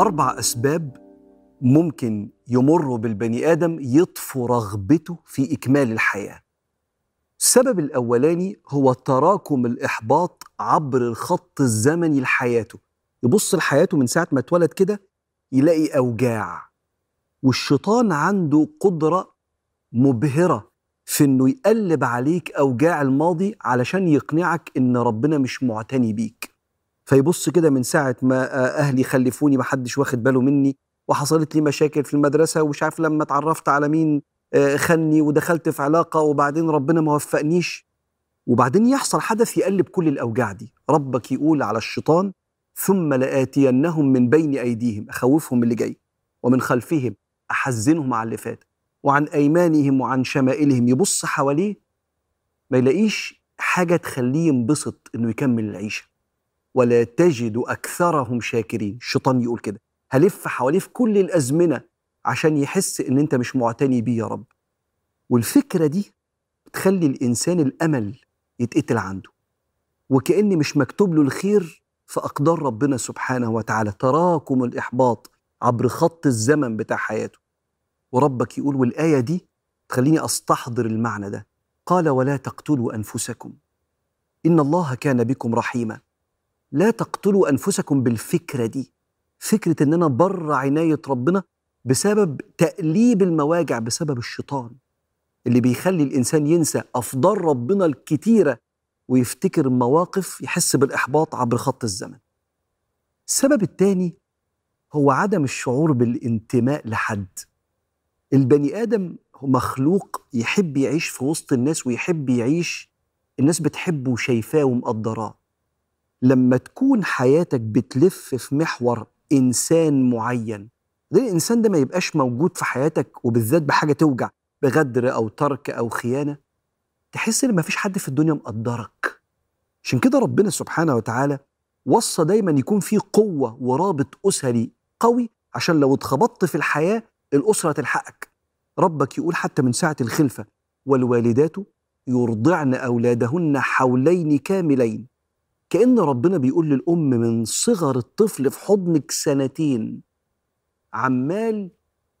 أربع أسباب ممكن يمروا بالبني آدم يطفوا رغبته في إكمال الحياة. السبب الأولاني هو تراكم الإحباط عبر الخط الزمني لحياته. يبص لحياته من ساعة ما اتولد كده يلاقي أوجاع والشيطان عنده قدرة مبهرة في إنه يقلب عليك أوجاع الماضي علشان يقنعك إن ربنا مش معتني بيك. فيبص كده من ساعة ما أهلي خلفوني محدش واخد باله مني وحصلت لي مشاكل في المدرسة ومش عارف لما اتعرفت على مين خني ودخلت في علاقة وبعدين ربنا ما وفقنيش. وبعدين يحصل حدث يقلب كل الأوجاع دي. ربك يقول على الشيطان ثم لآتينهم من بين أيديهم. أخوفهم اللي جاي. ومن خلفهم أحزنهم على اللي فات. وعن أيمانهم وعن شمائلهم. يبص حواليه ما يلاقيش حاجة تخليه ينبسط إنه يكمل العيشة. ولا تجد أكثرهم شاكرين. الشيطان يقول كده. هلف حواليه في كل الأزمنة عشان يحس إن أنت مش معتني بيه يا رب. والفكرة دي بتخلي الإنسان الأمل يتقتل عنده. وكأن مش مكتوب له الخير في أقدار ربنا سبحانه وتعالى تراكم الإحباط عبر خط الزمن بتاع حياته. وربك يقول والآية دي تخليني أستحضر المعنى ده. قال ولا تقتلوا أنفسكم. إن الله كان بكم رحيما. لا تقتلوا أنفسكم بالفكرة دي. فكرة إن أنا بره عناية ربنا بسبب تأليب المواجع بسبب الشيطان. اللي بيخلي الإنسان ينسى أفضال ربنا الكتيرة ويفتكر مواقف يحس بالإحباط عبر خط الزمن. السبب الثاني هو عدم الشعور بالانتماء لحد. البني هو مخلوق يحب يعيش في وسط الناس ويحب يعيش الناس بتحبه وشايفاه ومقدراه. لما تكون حياتك بتلف في محور إنسان معين ده الإنسان ده ما يبقاش موجود في حياتك وبالذات بحاجة توجع بغدر أو ترك أو خيانة؟ تحس إن مفيش حد في الدنيا مقدرك. عشان كده ربنا سبحانه وتعالى وصى دايما يكون في قوة ورابط أسري قوي عشان لو اتخبطت في الحياة الأسرة تلحقك ربك يقول حتى من ساعة الخلفة والوالدات يرضعن أولادهن حولين كاملين كأن ربنا بيقول للأم من صغر الطفل في حضنك سنتين عمال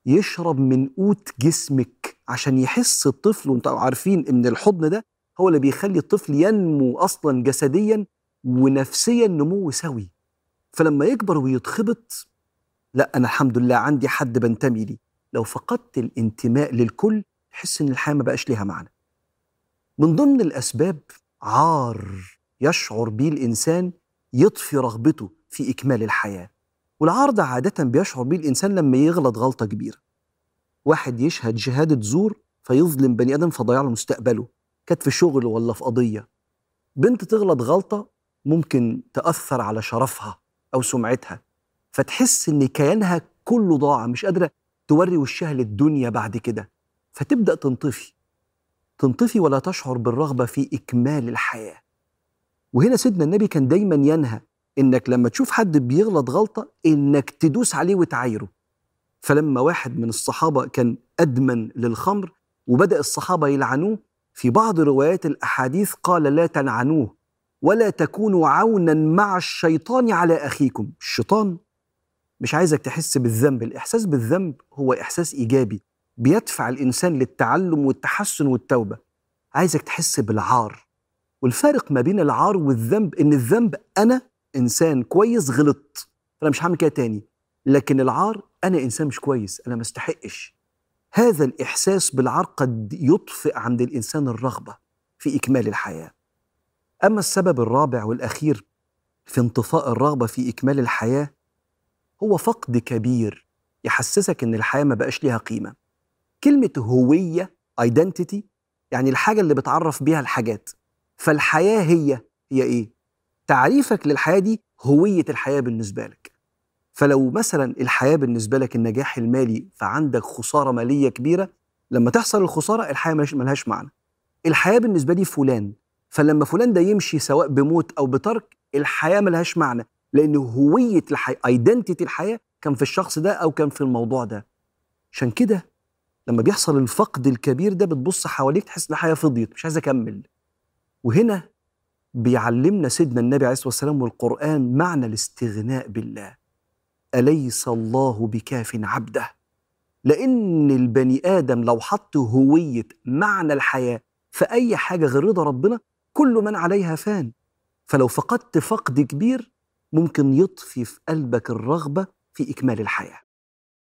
يشرب من قوت جسمك عشان يحس الطفل وأنتوا عارفين إن الحضن ده هو اللي بيخلي الطفل ينمو أصلا جسديا ونفسيا نمو سوي. فلما يكبر ويتخبط لأ أنا الحمد لله عندي حد بنتمي ليه. لو فقدت الانتماء للكل تحس إن الحياة ما بقاش ليها معنى. من ضمن الأسباب عار يشعر به الإنسان يطفي رغبته في إكمال الحياة. والعار ده عادة بيشعر به الإنسان لما يغلط غلطة كبيرة. واحد يشهد شهادة زور فيظلم بني آدم فضيع له مستقبله كانت في شغل ولا في قضية. بنت تغلط غلطة ممكن تأثر على شرفها أو سمعتها فتحس إن كيانها كله ضاع مش قادرة توري وشها للدنيا بعد كده. فتبدأ تنطفي. تنطفي ولا تشعر بالرغبة في إكمال الحياة. وهنا سيدنا النبي كان دايما ينهى إنك لما تشوف حد بيغلط غلطة إنك تدوس عليه وتعايره. فلما واحد من الصحابة كان أدمن للخمر وبدأ الصحابة يلعنوه في بعض روايات الأحاديث قال لا تلعنوه ولا تكونوا عونا مع الشيطان على أخيكم. الشيطان مش عايزك تحس بالذنب الإحساس بالذنب هو إحساس إيجابي بيدفع الإنسان للتعلم والتحسن والتوبة. عايزك تحس بالعار. والفارق ما بين العار والذنب إن الذنب أنا إنسان كويس غلطت. أنا مش هعمل كده تاني. لكن العار أنا إنسان مش كويس أنا ما استحقش. هذا الإحساس بالعار قد يطفئ عند الإنسان الرغبة في إكمال الحياة. أما السبب الرابع والأخير في انطفاء الرغبة في إكمال الحياة هو فقد كبير يحسسك إن الحياة ما بقاش ليها قيمة. كلمة هوية ايدنتيتي يعني الحاجة اللي بتعرف بيها الحاجات. فالحياة هي هي إيه؟ تعريفك للحياة دي هوية الحياة بالنسبة لك. فلو مثلا الحياة بالنسبة لك النجاح المالي فعندك خسارة مالية كبيرة لما تحصل الخسارة الحياة ملهاش معنى. الحياة بالنسبة لي فلان فلما فلان ده يمشي سواء بموت أو بترك الحياة ملهاش معنى لأن هوية الحياة ايدنتيتي الحياة كان في الشخص ده أو كان في الموضوع ده. عشان كده لما بيحصل الفقد الكبير ده بتبص حواليك تحس إن الحياة فضيت مش عايز أكمل. وهنا بيعلمنا سيدنا النبي عليه الصلاة والسلام والقرآن معنى الاستغناء بالله. أليس الله بكاف عبده؟ لأن البني آدم لو حط هوية معنى الحياة في أي حاجة غير رضا ربنا كل من عليها فان. فلو فقدت فقد كبير ممكن يطفي في قلبك الرغبة في إكمال الحياة.